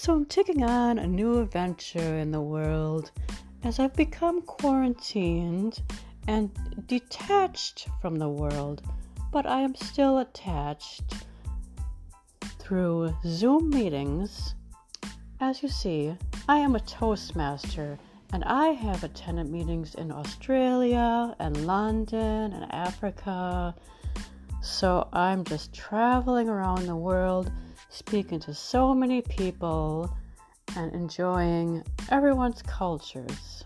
So I'm taking on a new adventure in the world as I've become quarantined and detached from the world, but I am still attached through Zoom meetings. As you see, I am a Toastmaster and I have attended meetings in Australia and London and Africa. So I'm just traveling around the world, speaking to so many people and enjoying everyone's cultures.